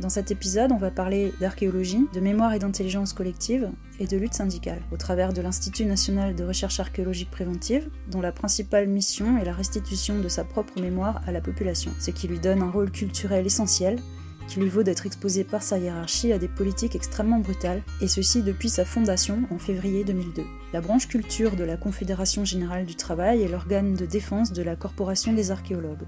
Dans cet épisode, on va parler d'archéologie, de mémoire et d'intelligence collective et de lutte syndicale, au travers de l'Institut national de recherche archéologique préventive, dont la principale mission est la restitution de sa propre mémoire à la population, ce qui lui donne un rôle culturel essentiel qui lui vaut d'être exposé par sa hiérarchie à des politiques extrêmement brutales, et ceci depuis sa fondation en février 2002. La branche culture de la Confédération générale du travail est l'organe de défense de la Corporation des archéologues.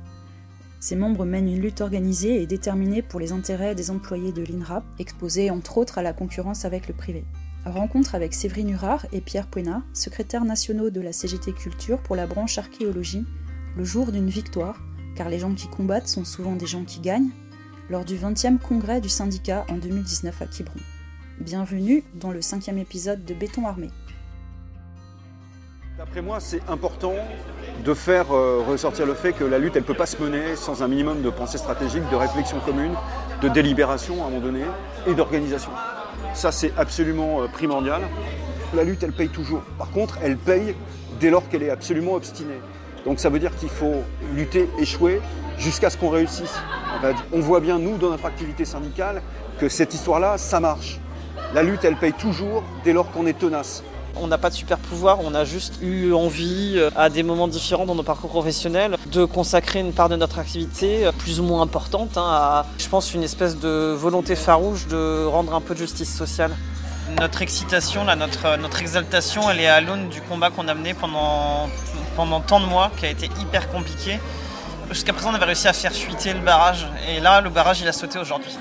Ses membres mènent une lutte organisée et déterminée pour les intérêts des employés de l'INRAP, exposés entre autres à la concurrence avec le privé. Rencontre avec Séverine Hurard et Pierre Puena, secrétaires nationaux de la CGT Culture pour la branche archéologie, le jour d'une victoire, car les gens qui combattent sont souvent des gens qui gagnent, lors du 20e congrès du syndicat en 2019 à Quiberon. Bienvenue dans le cinquième épisode de Béton Armé. D'après moi, c'est important de faire euh, ressortir le fait que la lutte, elle ne peut pas se mener sans un minimum de pensée stratégique, de réflexion commune, de délibération à un moment donné et d'organisation. Ça, c'est absolument euh, primordial. La lutte, elle paye toujours. Par contre, elle paye dès lors qu'elle est absolument obstinée. Donc ça veut dire qu'il faut lutter, échouer, jusqu'à ce qu'on réussisse. on voit bien, nous, dans notre activité syndicale, que cette histoire-là, ça marche. La lutte, elle paye toujours dès lors qu'on est tenace. On n'a pas de super pouvoir, on a juste eu envie, euh, à des moments différents dans nos parcours professionnels, de consacrer une part de notre activité euh, plus ou moins importante hein, à, je pense, une espèce de volonté farouche de rendre un peu de justice sociale. Notre excitation, notre, notre exaltation, elle est à l'aune du combat qu'on a mené pendant, pendant tant de mois, qui a été hyper compliqué. Jusqu'à présent, on avait réussi à faire fuiter le barrage. Et là, le barrage, il a sauté aujourd'hui.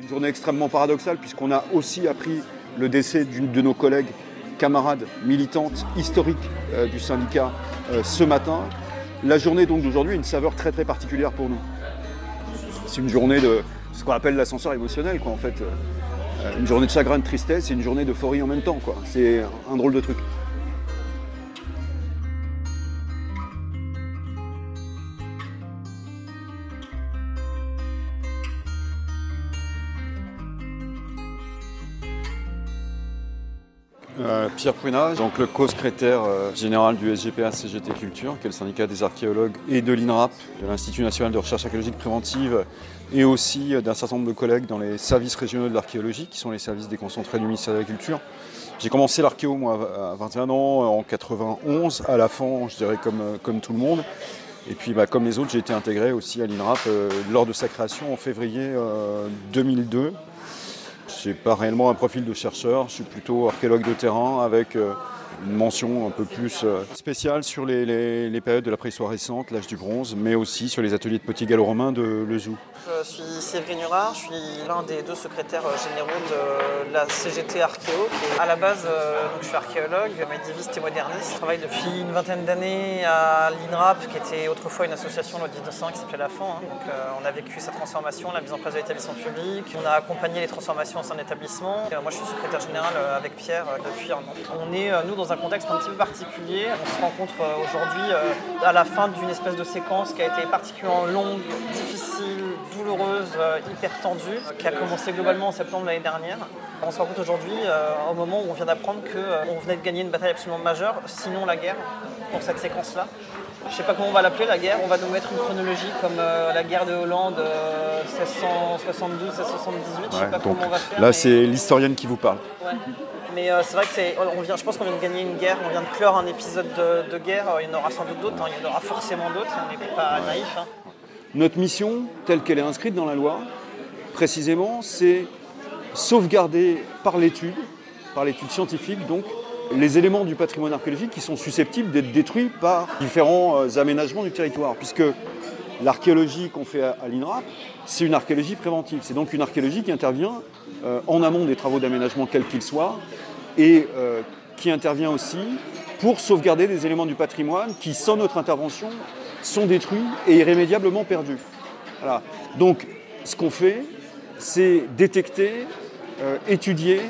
Une journée extrêmement paradoxale, puisqu'on a aussi appris le décès d'une de nos collègues, camarades, militantes, historiques euh, du syndicat euh, ce matin. La journée donc d'aujourd'hui a une saveur très très particulière pour nous. C'est une journée de ce qu'on appelle l'ascenseur émotionnel, quoi, en fait. Euh, une journée de chagrin, de tristesse et une journée d'euphorie en même temps. C'est un drôle de truc. Pierre Pruinage, donc le co-secrétaire euh, général du SGPA CGT Culture, qui est le syndicat des archéologues, et de l'INRAP, de l'Institut national de recherche archéologique préventive, et aussi euh, d'un certain nombre de collègues dans les services régionaux de l'archéologie, qui sont les services déconcentrés du ministère de la Culture. J'ai commencé l'archéo, moi, à 21 ans, en 91, à la fin, je dirais, comme, comme tout le monde. Et puis, bah, comme les autres, j'ai été intégré aussi à l'INRAP lors de sa création en février 2002 n'ai pas réellement un profil de chercheur, je suis plutôt archéologue de terrain avec euh, une mention un peu plus euh, spéciale sur les, périodes de la préhistoire récente, l'âge du bronze, mais aussi sur les ateliers de petits gallo-romains de Lezou. Je suis Séverine Hurard, je suis l'un des deux secrétaires euh, généraux de la CGT Archéo. À la base, je suis archéologue, médiéviste et moderniste. Je travaille depuis une vingtaine d'années à l'INRAP, qui était autrefois une association loi 1900 qui s'appelait la FAN. Hein. Donc, on a vécu sa transformation, la mise en place de l'établissement public. On a accompagné les transformations au sein de l'établissement. Moi, je suis secrétaire général avec Pierre depuis un an. On est, nous, dans un contexte un petit peu particulier. On se rencontre euh, aujourd'hui euh, à la fin d'une espèce de séquence qui a été particulièrement longue, difficile, douloureuse, euh, hyper tendue, qui a commencé globalement en septembre l'année dernière. On se rencontre aujourd'hui au moment où on vient d'apprendre qu'on venait de gagner une bataille absolument majeure, sinon la guerre, pour cette séquence-là. Je ne sais pas comment on va l'appeler la guerre, on va nous mettre une chronologie comme la guerre de Hollande 1672, 1678, je sais pas comment on va faire. Là c'est l'historienne qui vous parle. Mais euh, c'est vrai que c'est, on vient, je pense qu'on vient de gagner une guerre, on vient de clore un épisode de, guerre. Il y en aura sans doute d'autres, hein. il y en aura forcément d'autres, on n'est pas naïf. Hein. Notre mission, telle qu'elle est inscrite dans la loi, précisément, c'est sauvegarder par l'étude, par l'étude scientifique, donc, les éléments du patrimoine archéologique qui sont susceptibles d'être détruits par différents euh, aménagements du territoire, puisque l'archéologie qu'on fait à, l'INRAP, c'est une archéologie préventive. C'est donc une archéologie qui intervient euh, en amont des travaux d'aménagement quels qu'ils soient et euh, qui intervient aussi pour sauvegarder des éléments du patrimoine qui, sans notre intervention, sont détruits et irrémédiablement perdus. Donc, ce qu'on fait, c'est détecter, euh, étudier,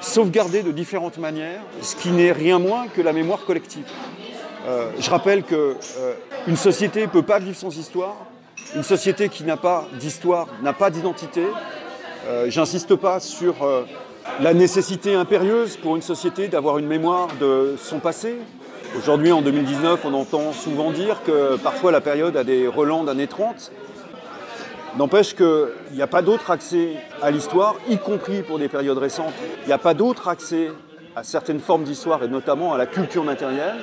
sauvegarder de différentes manières, ce qui n'est rien moins que la mémoire collective. Je rappelle qu'une société ne peut pas vivre sans histoire. Une société qui n'a pas d'histoire n'a pas d'identité. Euh, j'insiste pas sur euh, la nécessité impérieuse pour une société d'avoir une mémoire de son passé. Aujourd'hui, en 2019, on entend souvent dire que parfois la période a des relents d'années 30. N'empêche qu'il n'y a pas d'autre accès à l'histoire, y compris pour des périodes récentes. Il n'y a pas d'autre accès à certaines formes d'histoire, et notamment à la culture matérielle,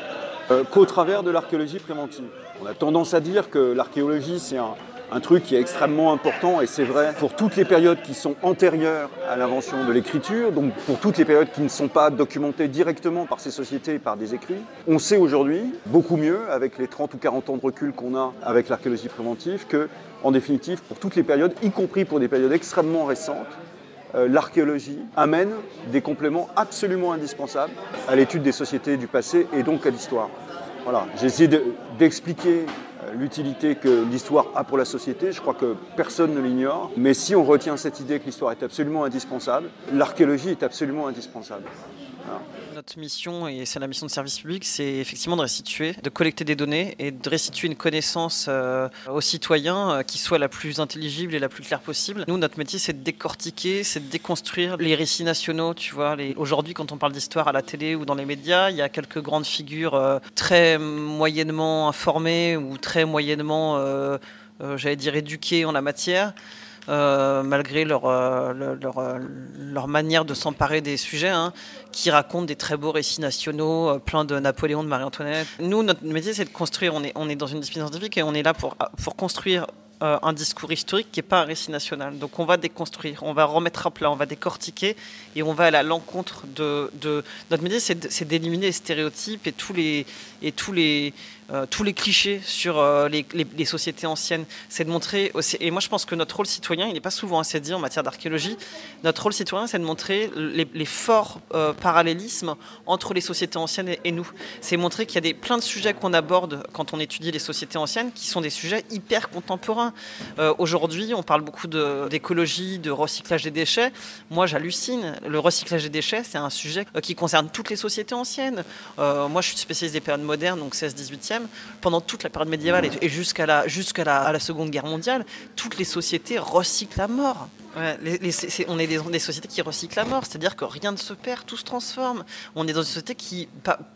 euh, qu'au travers de l'archéologie préventive. On a tendance à dire que l'archéologie, c'est un, un truc qui est extrêmement important, et c'est vrai pour toutes les périodes qui sont antérieures à l'invention de l'écriture, donc pour toutes les périodes qui ne sont pas documentées directement par ces sociétés et par des écrits. On sait aujourd'hui, beaucoup mieux, avec les 30 ou 40 ans de recul qu'on a avec l'archéologie préventive, que, en définitive, pour toutes les périodes, y compris pour des périodes extrêmement récentes, l'archéologie amène des compléments absolument indispensables à l'étude des sociétés du passé et donc à l'histoire. Voilà, j'ai essayé d'expliquer euh, l'utilité que l'histoire a pour la société. Je crois que personne ne l'ignore. Mais si on retient cette idée que l'histoire est absolument indispensable, l'archéologie est absolument indispensable. Notre mission, et c'est la mission de service public, c'est effectivement de restituer, de collecter des données et de restituer une connaissance euh, aux citoyens euh, qui soit la plus intelligible et la plus claire possible. Nous, notre métier, c'est de décortiquer, c'est de déconstruire les récits nationaux. Tu vois, aujourd'hui, quand on parle d'histoire à la télé ou dans les médias, il y a quelques grandes figures euh, très moyennement informées ou très moyennement, j'allais dire, éduquées en la matière. Euh, malgré leur, euh, leur, euh, leur, manière de s'emparer des sujets, hein, qui racontent des très beaux récits nationaux, plein de Napoléon, de Marie-Antoinette. Nous, notre métier, c'est de construire. On est, on est dans une discipline scientifique et on est là pour, pour construire un discours historique qui n'est pas un récit national. Donc on va déconstruire, on va remettre à plat, on va décortiquer et on va aller à l'encontre de, de, Notre métier, c'est d'éliminer les stéréotypes et tous les, euh, clichés sur euh, les, sociétés anciennes. C'est de montrer. Et moi, je pense que notre rôle citoyen, il n'est pas souvent assez dit en matière d'archéologie. Notre rôle citoyen, c'est de montrer les, forts euh, parallélismes entre les sociétés anciennes et, nous. C'est montrer qu'il y a des, plein de sujets qu'on aborde quand on étudie les sociétés anciennes qui sont des sujets hyper contemporains. Aujourd'hui, on parle beaucoup d'écologie, de, recyclage des déchets. Moi, j'hallucine. Le recyclage des déchets, c'est un sujet qui concerne toutes les sociétés anciennes. moi, je suis spécialiste des périodes modernes, donc 16-18e pendant toute la période médiévale et, jusqu'à la, la, la Seconde Guerre mondiale, toutes les sociétés recyclent à mort on est des, sociétés qui recyclent la mort, c'est-à-dire que rien ne se perd, tout se transforme. On est dans une société qui,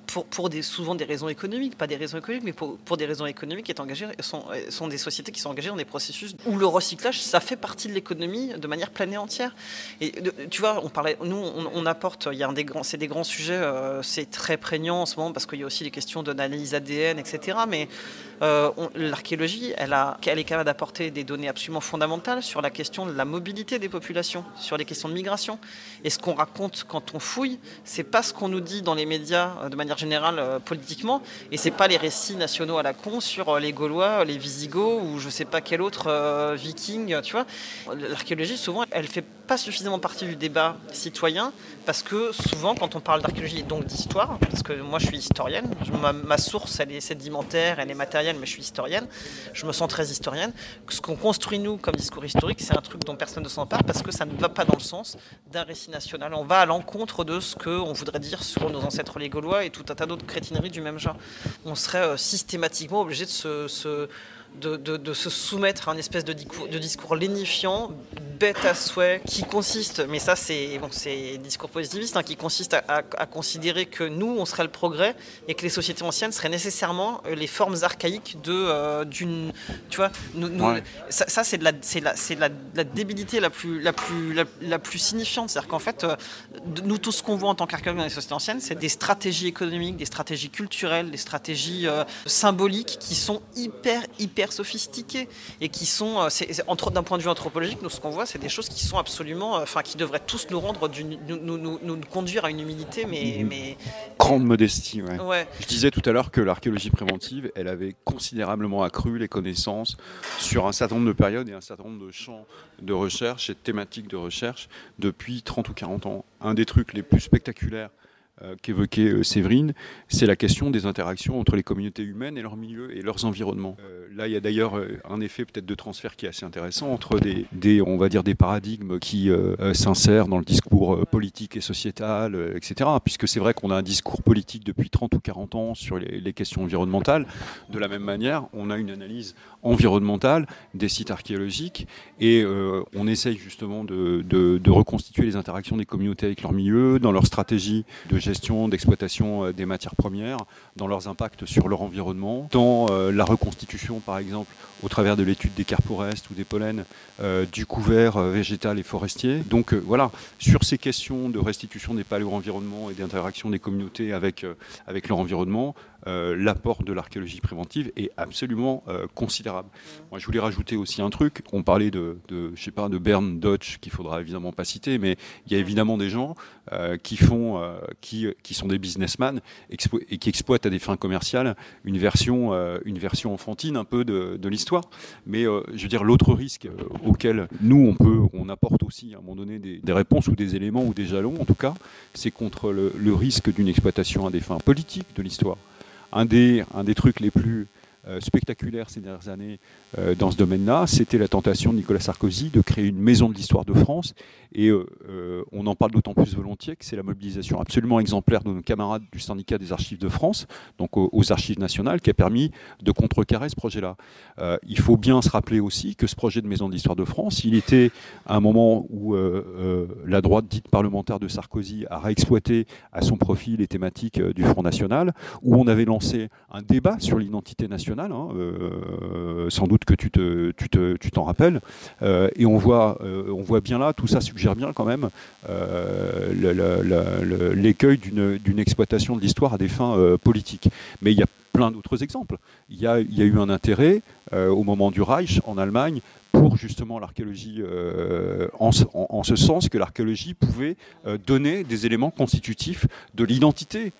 pour, souvent des raisons économiques, pas des raisons économiques, mais pour, des raisons économiques, est engagée, sont, sont des sociétés qui sont engagées dans processus où le recyclage, ça fait partie de l'économie de manière pleine et entière. Et tu vois, on parlait, nous, on, apporte, il y a un des grands, c'est des grands sujets, euh, c'est très prégnant en ce moment parce qu'il y a aussi les questions d'analyse ADN, etc. Mais euh, l'archéologie, elle, a, elle est capable d'apporter des données absolument fondamentales sur la question de la mobilité des populations, sur les questions de migration. Et ce qu'on raconte quand on fouille, c'est pas ce qu'on nous dit dans les médias euh, de manière générale politiquement, et c'est pas les récits nationaux à la con sur les Gaulois, les Visigoths ou je sais pas quel autre viking, tu vois. L'archéologie, souvent, elle fait pas suffisamment partie du débat citoyen parce que souvent quand on parle d'archéologie donc d'histoire, parce que moi je suis historienne, ma, source elle est sédimentaire, elle est matérielle, mais je suis historienne, je me sens très historienne. Ce qu'on construit nous comme discours historique, c'est un truc dont personne ne s'empare parce que ça ne va pas dans le sens d'un récit national. On va à l'encontre de ce qu'on voudrait dire sur nos ancêtres les Gaulois et tout un tas d'autres crétineries du même genre. On serait euh, systématiquement obligé de se de, se soumettre à un espèce de discours, de discours lénifiant, bête à souhait, qui consiste, mais ça c'est bon, discours positiviste, hein, qui consiste à, considérer que nous on serait le progrès et que les sociétés anciennes seraient nécessairement euh, les formes archaïques de euh, d'une, tu vois, nous, ça, c'est de la c'est la, la, la, débilité la plus la plus la, plus signifiante, c'est-à-dire qu'en fait euh, nous tout ce qu'on voit en tant qu'archéologue dans les sociétés anciennes, c'est des stratégies économiques, des stratégies culturelles, des stratégies symboliques qui sont hyper hyper sophistiqués et qui sont, euh, d'un point de vue anthropologique, nous ce qu'on voit, c'est des choses qui sont absolument, euh, enfin, qui devraient tous nous rendre, nous, nous, conduire à une humilité, mais, mmh. mais... grande modestie. Ouais. Je disais tout à l'heure que l'archéologie préventive, elle avait considérablement accru les connaissances sur un certain nombre de périodes et un certain nombre de champs de recherche et de thématiques de recherche depuis 30 ou 40 ans. Un des trucs les plus spectaculaires qu'évoquait euh, Séverine, c'est la question des interactions entre les communautés humaines et leur milieu et leurs environnements. Euh, là, il y a d'ailleurs un effet peut-être de transfert qui est assez intéressant entre des, on va dire, des paradigmes qui s'insèrent dans le discours politique et sociétal, etc. Puisque c'est vrai qu'on a un discours politique depuis 30 ou 40 ans sur les, questions environnementales. De la même manière, on a une analyse environnementale des sites archéologiques et on essaye justement de reconstituer les interactions des communautés avec leur milieu, dans leur stratégie de gestion, d'exploitation des matières premières, dans leurs impacts sur leur environnement, dans la reconstitution, par exemple, au travers de l'étude des carporestes ou des pollens, du couvert végétal et forestier. Donc voilà, sur ces questions de restitution des paléo-environnements et d'interaction des communautés avec, avec leur environnement, l'apport de l'archéologie préventive est absolument considérable. Moi, je voulais rajouter aussi un truc. On parlait de, de je sais pas, de Bern Dodge, qu'il faudra évidemment pas citer, mais il y a évidemment des gens euh, qui font, euh, qui, sont des businessmen et qui exploitent à des fins commerciales une version, euh, une version enfantine un peu de, l'histoire. Mais je veux dire, l'autre risque auquel nous on peut, on apporte aussi à un moment donné des, des réponses ou des éléments ou des jalons, en tout cas, c'est contre le, le risque d'une exploitation à des fins politiques de l'histoire. Un des, un des trucs les plus spectaculaire ces dernières années euh, dans ce domaine-là, c'était la tentation de Nicolas Sarkozy de créer une maison de l'histoire de France. Et euh, on en parle d'autant plus volontiers que c'est la mobilisation absolument exemplaire de nos camarades du syndicat des archives de France, donc aux, archives nationales, qui a permis de contrecarrer ce projet-là. il faut bien se rappeler aussi que ce projet de maison de l'histoire de France, il était à un moment où la droite dite parlementaire de Sarkozy a réexploité à son profit les thématiques du Front National, où on avait lancé un débat sur l'identité nationale Hein, euh, sans doute que tu t'en tu te, tu rappelles. Euh, et on voit, euh, on voit bien là, tout ça suggère bien quand même l'écueil d'une exploitation de l'histoire à des fins politiques. Mais il y a plein d'autres exemples. Il y, a, eu un intérêt au moment du Reich en Allemagne pour justement l'archéologie en, en, ce sens que l'archéologie pouvait donner des éléments constitutifs de l'identité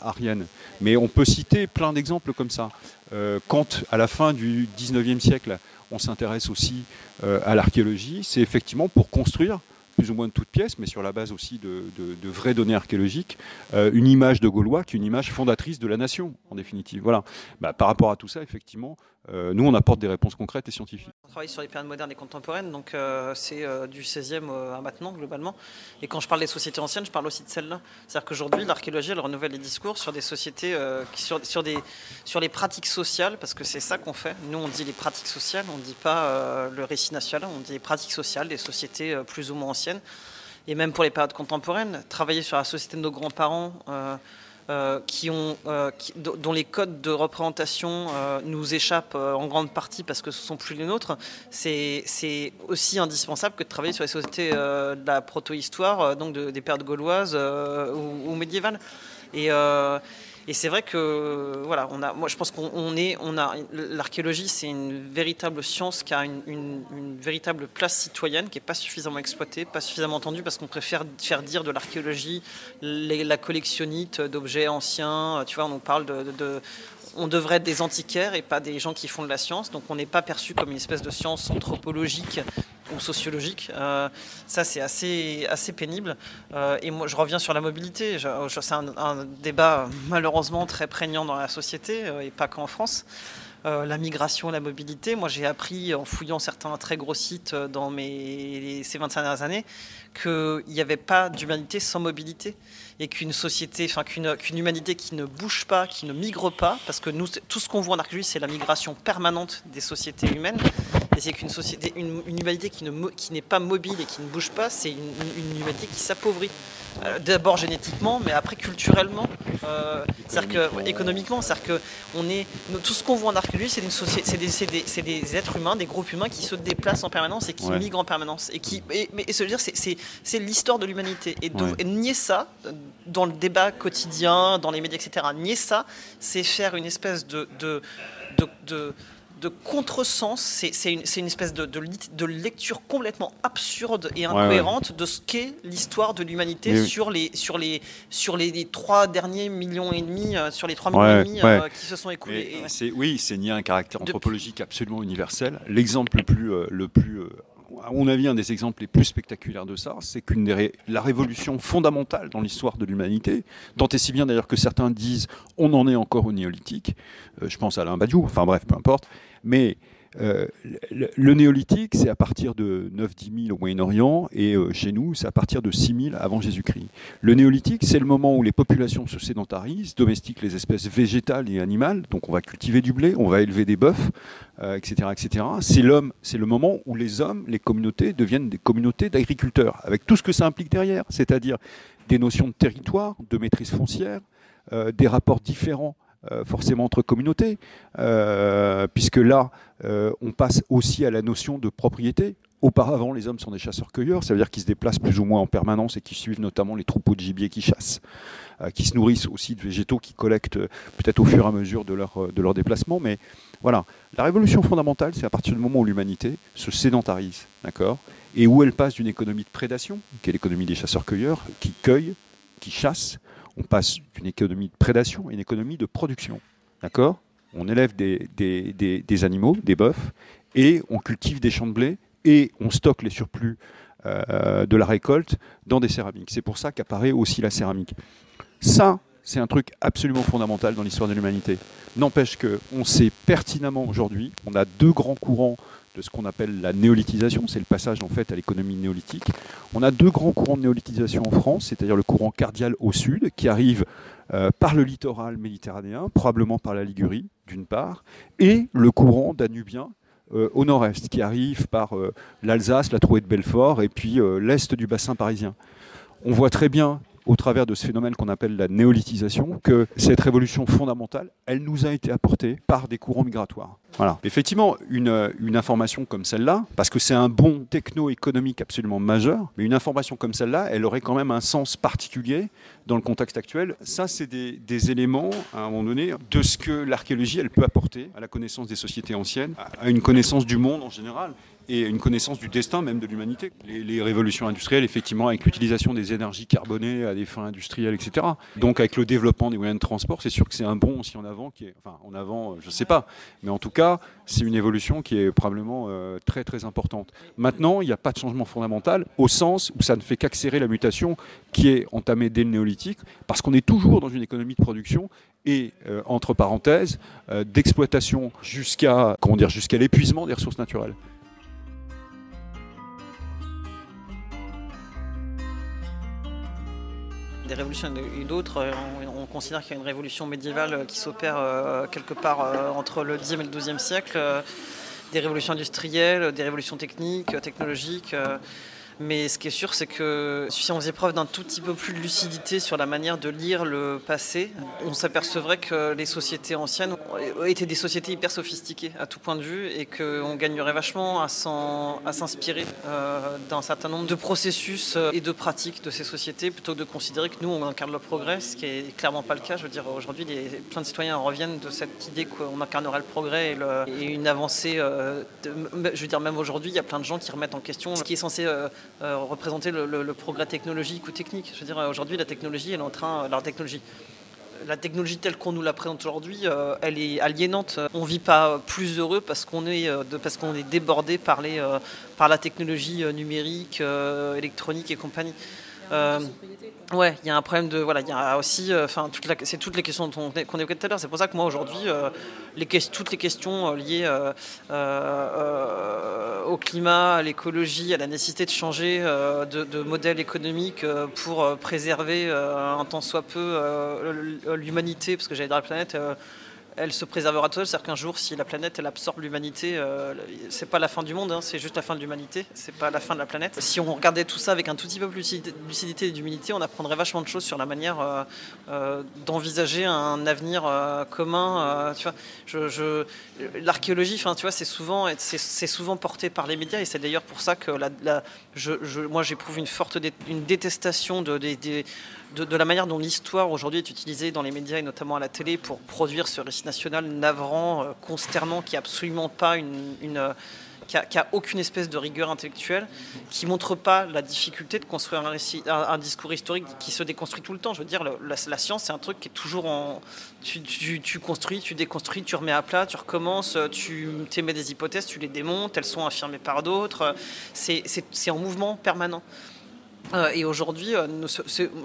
arienne. Mais on peut citer plein d'exemples comme ça. Euh, quand, à la fin du 19e siècle, on s'intéresse aussi euh, à l'archéologie, c'est effectivement pour construire plus ou moins de toutes pièces, mais sur la base aussi de, vraies données archéologiques, euh, une image de Gaulois qui est une image fondatrice de la nation, en définitive. Voilà. Bah, par rapport à tout ça, effectivement, nous, on apporte des réponses concrètes et scientifiques. On travaille sur les périodes modernes et contemporaines, donc euh, c'est du 16e à maintenant, globalement. Et quand je parle des sociétés anciennes, je parle aussi de celles-là. C'est-à-dire qu'aujourd'hui, l'archéologie, elle renouvelle les discours sur des sociétés, sur, sur, des, sur les pratiques sociales, parce que c'est ça qu'on fait. Nous, on dit les pratiques sociales, on ne dit pas le récit national, on dit les pratiques sociales des sociétés plus ou moins anciennes et même pour les périodes contemporaines, travailler sur la société de nos grands-parents, euh, euh, qui ont, euh, dont les codes de représentation nous échappent en grande partie parce que ce ne sont plus les nôtres, c'est aussi indispensable que de travailler sur les sociétés de la proto-histoire, donc des périodes gauloises ou, ou, médiévales. Et c'est vrai que voilà, on a, moi je pense qu'on est, on a l'archéologie, c'est une véritable science qui a une, véritable place citoyenne qui n'est pas suffisamment exploitée, pas suffisamment entendue parce qu'on préfère faire dire de l'archéologie la collectionnite d'objets anciens. Tu vois, on parle de, on devrait être des antiquaires et pas des gens qui font de la science. Donc on n'est pas perçu comme une espèce de science anthropologique ou sociologique. Euh, ça, c'est assez, assez pénible. Euh, et moi, je reviens sur la mobilité. C'est un, débat malheureusement très prégnant dans la société euh, et pas qu'en France. la migration, la mobilité. Moi, j'ai appris en fouillant certains très gros sites dans mes, ces 25 dernières années qu'il n'y avait pas d'humanité sans mobilité et qu'une société, enfin qu'une humanité qui ne bouge pas, qui ne migre pas, parce que nous, tout ce qu'on voit en archéologie, c'est la migration permanente des sociétés humaines, et c'est qu'une société, une, humanité qui, ne, qui n'est pas mobile et qui ne bouge pas, c'est une, humanité qui s'appauvrit. Euh, d'abord génétiquement, mais après culturellement, euh, c'est-à-dire que économiquement, c'est-à-dire que on est, tout ce qu'on voit en archéologie, c'est des, des, des, êtres humains, des groupes humains qui se déplacent en permanence et qui migrent en permanence, et qui, mais et se dire, c'est l'histoire de l'humanité, et, et, nier ça dans le débat quotidien, dans les médias, etc. Nier ça, c'est faire une espèce de, de, de de contresens. C'est une, une, espèce de, de, lecture complètement absurde et incohérente de ce qu'est l'histoire de l'humanité sur, les, sur, les, sur les, trois derniers millions et demi, euh, sur les trois millions et demi euh, qui se sont écoulés. oui, c'est nier un caractère anthropologique absolument universel. L'exemple le plus, euh, le plus à mon avis, un des exemples les plus spectaculaires de ça, c'est qu'une la révolution fondamentale dans l'histoire de l'humanité, tant et si bien d'ailleurs que certains disent on en est encore au néolithique, je pense à Alain Badiou, enfin bref, peu importe, mais le, néolithique, c'est à partir de 9-10 000 au Moyen-Orient, et chez nous, c'est à partir de 6 000 avant Jésus-Christ. Le néolithique, c'est le moment où les populations se sédentarisent, domestiquent les espèces végétales et animales, donc on va cultiver du blé, on va élever des bœufs, etc. etc. C'est l'homme, c'est le moment où les hommes, les communautés deviennent des communautés d'agriculteurs, avec tout ce que ça implique derrière, c'est-à-dire des notions de territoire, de maîtrise foncière, euh, des rapports différents euh, forcément entre communautés, euh, puisque là, on passe aussi à la notion de propriété. Auparavant, les hommes sont des chasseurs-cueilleurs, ça veut dire qu'ils se déplacent plus ou moins en permanence et qui suivent notamment les troupeaux de gibier qui chassent, qui se nourrissent aussi de végétaux qui collectent peut-être au fur et à mesure de leur, de leur déplacement. Mais voilà, la révolution fondamentale, c'est à partir du moment où l'humanité se sédentarise, d'accord et où elle passe d'une économie de prédation, qui est l'économie des chasseurs-cueilleurs, qui cueillent, qui chassent, on passe d'une économie de prédation à une économie de production. D'accord? On élève des, animaux, des bœufs, et on cultive des champs de blé, et on stocke les surplus euh, de la récolte dans des céramiques. C'est pour ça qu'apparaît aussi la céramique. Ça, c'est un truc absolument fondamental dans l'histoire de l'humanité. N'empêche qu'on sait pertinemment aujourd'hui, on a deux grands courants de ce qu'on appelle la néolithisation, c'est le passage en fait à l'économie néolithique. On a deux grands courants de néolithisation en France, c'est-à-dire le courant cardial au sud, qui arrive euh, par le littoral méditerranéen, probablement par la Ligurie d'une part, et le courant danubien euh, au nord-est, qui arrive par euh, l'Alsace, la Trouée de Belfort, et puis l'est du bassin parisien. On voit très bien au travers de ce phénomène qu'on appelle la néolithisation, que cette révolution fondamentale, elle nous a été apportée par des courants migratoires. Voilà. Effectivement, une, une information comme celle-là, parce que c'est un bon techno-économique absolument majeur, mais une information comme celle-là, elle aurait quand même un sens particulier dans le contexte actuel. Ça, c'est des, des, éléments, à un moment donné, de ce que l'archéologie, elle peut apporter à la connaissance des sociétés anciennes, à une connaissance du monde en général, et une connaissance du destin même de l'humanité. Les, révolutions industrielles, effectivement, avec l'utilisation des énergies carbonées à des fins industrielles, etc. Donc avec le développement des moyens de transport, c'est sûr que c'est un bon aussi en avant, enfin en avant, euh, je ne sais pas, mais en tout cas, c'est une évolution qui est probablement euh, très très importante. Maintenant, il n'y a pas de changement fondamental au sens où ça ne fait qu'accélérer la mutation qui est entamée dès le néolithique, parce qu'on est toujours dans une économie de production et euh, entre parenthèses d'exploitation jusqu'à jusqu'à l'épuisement des ressources naturelles. Des révolutions et d'autres. Euh, on, considère qu'il y a une révolution médiévale euh, qui s'opère euh, quelque part entre le Xe et le XIIe siècle, des révolutions industrielles, des révolutions techniques, technologiques. Mais ce qui est sûr, c'est que si on faisait preuve d'un tout petit peu plus de lucidité sur la manière de lire le passé, on s'apercevrait que les sociétés anciennes étaient des sociétés hyper sophistiquées à tout point de vue et qu'on gagnerait vachement à s'inspirer euh, d'un certain nombre de processus euh, et de pratiques de ces sociétés plutôt que de considérer que nous, on incarne le progrès, ce qui est clairement pas le cas. Je veux dire, aujourd'hui, plein de citoyens reviennent de cette idée qu'on incarnerait le progrès et, une avancée. Euh, je veux dire, même aujourd'hui, il y a plein de gens qui remettent en question ce qui est censé représenter le, progrès technologique ou technique. Je veux aujourd'hui, la technologie, elle est en train. Euh, la technologie. Telle qu'on nous la présente aujourd'hui, euh, elle est aliénante. On ne vit pas plus heureux parce qu'on est, est débordé par la technologie numérique, électronique et compagnie. Euh, ouais, il y a un problème de voilà, il y a aussi, euh, enfin c'est toutes les questions qu'on évoquait tout à l'heure. C'est pour ça que moi aujourd'hui, euh, toutes les questions liées au climat, à l'écologie, à la nécessité de changer de, modèle économique pour préserver un tant soit peu l'humanité, parce que j'allais dans la planète elle se préservera toute seule. C'est-à-dire qu'un jour, si la planète elle absorbe l'humanité, euh, c'est pas la fin du monde, hein, c'est juste la fin de l'humanité, c'est pas la fin de la planète. Si on regardait tout ça avec un tout petit peu plus de lucidité et d'humilité, on apprendrait vachement de choses sur la manière euh, euh, d'envisager un avenir commun. tu vois, l'archéologie, tu vois, c'est souvent, c'est, souvent porté par les médias et c'est d'ailleurs pour ça que moi j'éprouve une forte une détestation de, de, la manière dont l'histoire aujourd'hui est utilisée dans les médias et notamment à la télé pour produire ce récit national navrant, euh, consternant, qui n'a absolument pas une, euh, qui a, aucune espèce de rigueur intellectuelle, qui montre pas la difficulté de construire un, discours historique qui se déconstruit tout le temps. Je veux dire, la, science, c'est un truc qui est toujours en. Tu, tu, construis, tu déconstruis, tu remets à plat, tu recommences, tu émets des hypothèses, tu les démontes, elles sont affirmées par d'autres. C'est en mouvement permanent. Euh, et aujourd'hui,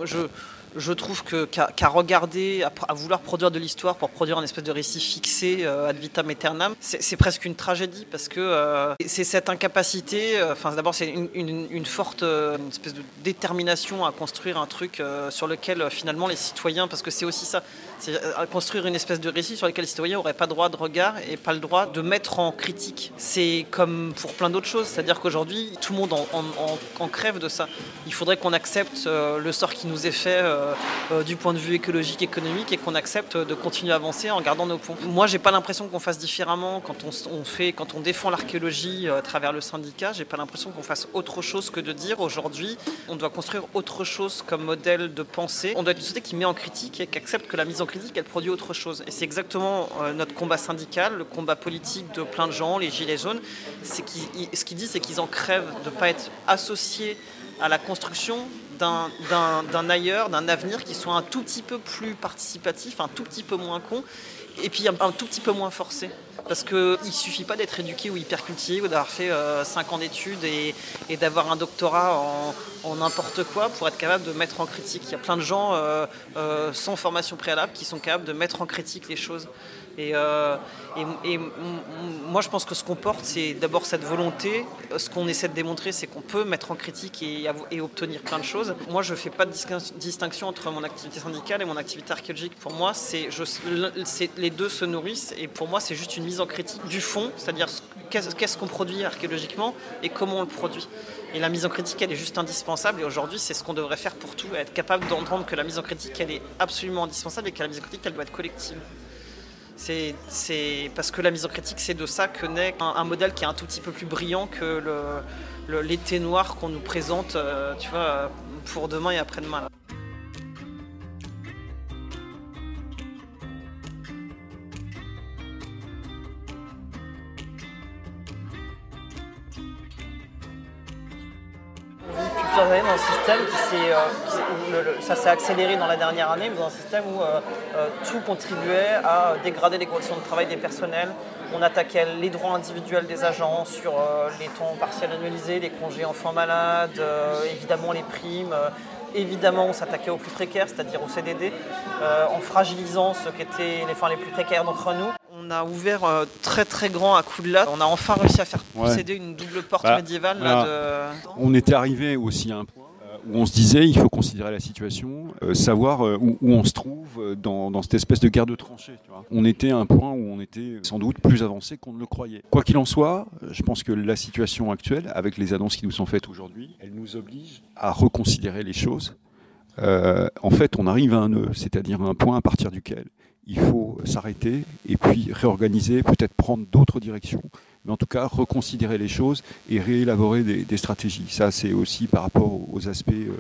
je je trouve qu'à regarder, à, vouloir produire de l'histoire pour produire un espèce de récit fixé euh, ad vitam aeternam, c'est presque une tragédie parce que euh, c'est cette incapacité. Euh, enfin, d'abord, c'est une, forte espèce de détermination à construire un truc sur lequel finalement les citoyens, parce que c'est aussi ça, c'est à construire une espèce de récit sur lequel les citoyens n'auraient pas droit de regard et pas le droit de mettre en critique. C'est comme pour plein d'autres choses, c'est-à-dire qu'aujourd'hui, tout le monde en, crève de ça. Il faudrait qu'on accepte le sort qui nous est fait euh, euh, du point de vue écologique, économique, et qu'on accepte de continuer à avancer en gardant nos ponts. Moi, j'ai pas l'impression qu'on fasse différemment quand on, fait, quand on défend l'archéologie euh, à travers le syndicat. J'ai pas l'impression qu'on fasse autre chose que de dire aujourd'hui, on doit construire autre chose comme modèle de pensée. On doit être une société qui met en critique et qui accepte que la mise en critique, elle produit autre chose. Et c'est exactement notre combat syndical, le combat politique de plein de gens, les gilets jaunes. Ce qu'ils disent, c'est qu'ils en crèvent de ne pas être associés à la construction d'un ailleurs, d'un avenir qui soit un tout petit peu plus participatif, un tout petit peu moins con, et puis un, tout petit peu moins forcé. Parce qu'il ne suffit pas d'être éduqué ou hyper cultivé ou d'avoir fait 5 euh, ans d'études et, d'avoir un doctorat en n'importe quoi pour être capable de mettre en critique. Il y a plein de gens euh, euh, sans formation préalable qui sont capables de mettre en critique les choses. Et, euh, moi, je pense que ce qu'on porte, c'est d'abord cette volonté. Ce qu'on essaie de démontrer, c'est qu'on peut mettre en critique et, obtenir plein de choses. Moi, je ne fais pas de distinction entre mon activité syndicale et mon activité archéologique. Pour moi, les deux se nourrissent. Et pour moi, c'est juste une mise en critique du fond, c'est-à-dire qu'est-ce qu'on produit archéologiquement et comment on le produit. Et la mise en critique, elle est juste indispensable. Et aujourd'hui, c'est ce qu'on devrait faire pour tout, être capable d'entendre que la mise en critique, elle est absolument indispensable et que la mise en critique, elle doit être collective. C'est parce que la mise en critique, c'est de ça que naît un, modèle qui est un tout petit peu plus brillant que l'été noir qu'on nous présente, euh, tu vois, pour demain et après-demain. Dans un système qui s'est, euh, ça s'est accéléré dans la dernière année, mais dans un système où euh, euh, tout contribuait à dégrader les conditions de travail des personnels. On attaquait les droits individuels des agents sur les temps partiels annualisés, les congés enfants malades, évidemment les primes. Évidemment, on s'attaquait aux plus précaires, c'est-à-dire aux CDD, en fragilisant ceux qui étaient les, les plus précaires d'entre nous. On a ouvert très très grand à coup de latte. On a enfin réussi à faire procéder une double porte bah, médiévale. On était arrivé aussi à un point où on se disait il faut considérer la situation, euh, savoir euh, où, on se trouve euh, dans, cette espèce de guerre de tranchées. On était à un point où on était sans doute plus avancé qu'on ne le croyait. Quoi qu'il en soit, je pense que la situation actuelle, avec les annonces qui nous sont faites aujourd'hui, elle nous oblige à reconsidérer les choses. en fait, on arrive à un nœud, c'est-à-dire un point à partir duquel il faut s'arrêter et puis réorganiser, peut-être prendre d'autres directions mais en tout cas reconsidérer les choses et réélaborer des, stratégies. Ça, c'est aussi par rapport aux aspects euh,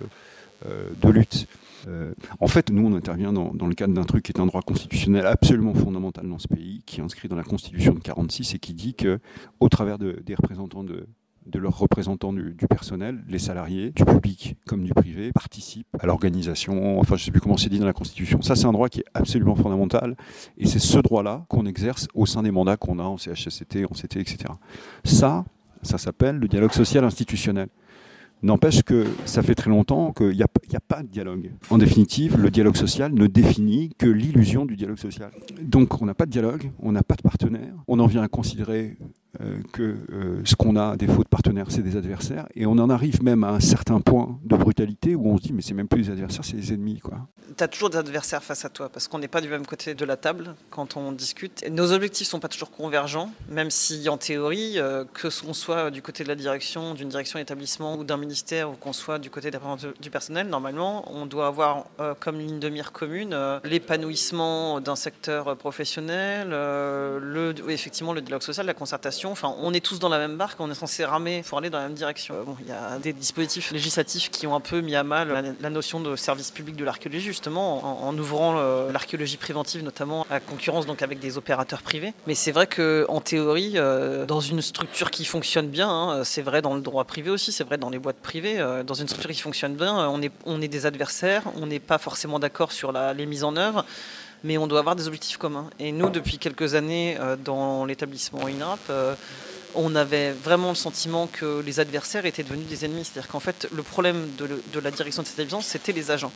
euh, de lutte. Euh, en fait, nous, on intervient dans, le cadre d'un truc qui est un droit constitutionnel absolument fondamental dans ce pays, qui est inscrit dans la Constitution de 46 et qui dit que, au travers des représentants de, de leurs représentants du, personnel, les salariés, du public comme du privé, participent à l'organisation, enfin je ne sais plus comment c'est dit dans la Constitution. Ça c'est un droit qui est absolument fondamental et c'est ce droit-là qu'on exerce au sein des mandats qu'on a en CHSCT, en CT, etc. Ça, ça s'appelle le dialogue social institutionnel. N'empêche que ça fait très longtemps qu'il n'y a, a, pas de dialogue. En définitive, le dialogue social ne définit que l'illusion du dialogue social. Donc on n'a pas de dialogue, on n'a pas de partenaire, on en vient à considérer que euh, ce qu'on a, des faux de partenaires, c'est des adversaires. Et on en arrive même à un certain point de brutalité où on se dit, mais c'est même plus des adversaires, c'est des ennemis. Tu as toujours des adversaires face à toi, parce qu'on n'est pas du même côté de la table quand on discute. Nos objectifs ne sont pas toujours convergents, même si en théorie, euh, que qu'on soit du côté de la direction, d'une direction d'établissement ou d'un ministère, ou qu'on soit du côté du personnel, normalement, on doit avoir comme ligne de mire commune l'épanouissement d'un secteur professionnel, effectivement le dialogue social, la concertation Enfin, on est tous dans la même barque, on est censé ramer pour aller dans la même direction. Euh, il y a des dispositifs législatifs qui ont un peu mis à mal la, notion de service public de l'archéologie, justement, en, ouvrant l'archéologie préventive, notamment à concurrence donc avec des opérateurs privés. Mais c'est vrai qu'en théorie, euh, dans une structure qui fonctionne bien, hein, c'est vrai dans le droit privé aussi, c'est vrai dans les boîtes privées, euh, dans une structure qui fonctionne bien, on est, des adversaires, on n'est pas forcément d'accord sur les mises en œuvre mais on doit avoir des objectifs communs. Et nous, depuis quelques années, euh, dans l'établissement INRAP, euh, on avait vraiment le sentiment que les adversaires étaient devenus des ennemis. C'est-à-dire qu'en fait, le problème de, la direction de cet établissement, c'était les agents.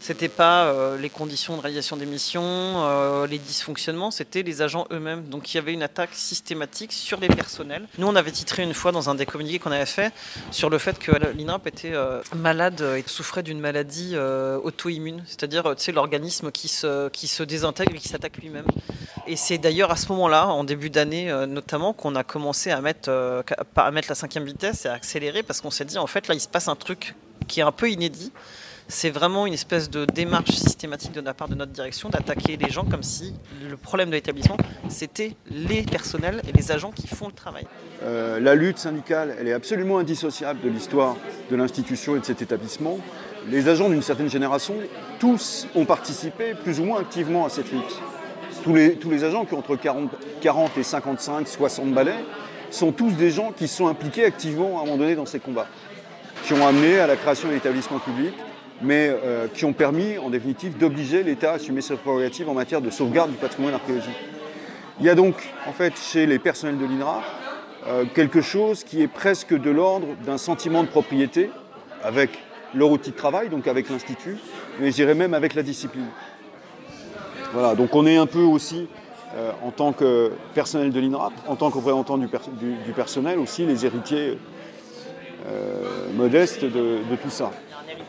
C'était pas euh, les conditions de réalisation des missions, euh, les dysfonctionnements, c'était les agents eux-mêmes. Donc il y avait une attaque systématique sur les personnels. Nous, on avait titré une fois dans un des communiqués qu'on avait fait sur le fait que l'INRAP était euh, malade et souffrait d'une maladie auto-immune, c'est-à-dire l'organisme qui se, qui se désintègre et qui s'attaque lui-même. Et c'est d'ailleurs à ce moment-là, en début d'année notamment, qu'on a commencé à mettre, à mettre la cinquième vitesse et à accélérer parce qu'on s'est dit en fait là il se passe un truc qui est un peu inédit c'est vraiment une espèce de démarche systématique de la part de notre direction d'attaquer les gens comme si le problème de l'établissement, c'était les personnels et les agents qui font le travail. Euh, la lutte syndicale, elle est absolument indissociable de l'histoire de l'institution et de cet établissement. Les agents d'une certaine génération, tous ont participé plus ou moins activement à cette lutte. Tous les, tous les agents qui ont entre 40, 40 et 55, 60 balais sont tous des gens qui sont impliqués activement à un moment donné dans ces combats, qui ont amené à la création d'un établissement public, mais euh, qui ont permis, en définitive, d'obliger l'État à assumer ses prérogatives en matière de sauvegarde du patrimoine archéologique. Il y a donc, en fait, chez les personnels de l'INRA, euh, quelque chose qui est presque de l'ordre d'un sentiment de propriété avec leur outil de travail, donc avec l'Institut, mais je même avec la discipline. Voilà, donc on est un peu aussi, euh, en tant que personnel de l'INRA, en tant que représentant du, personnel aussi, les héritiers modestes de tout ça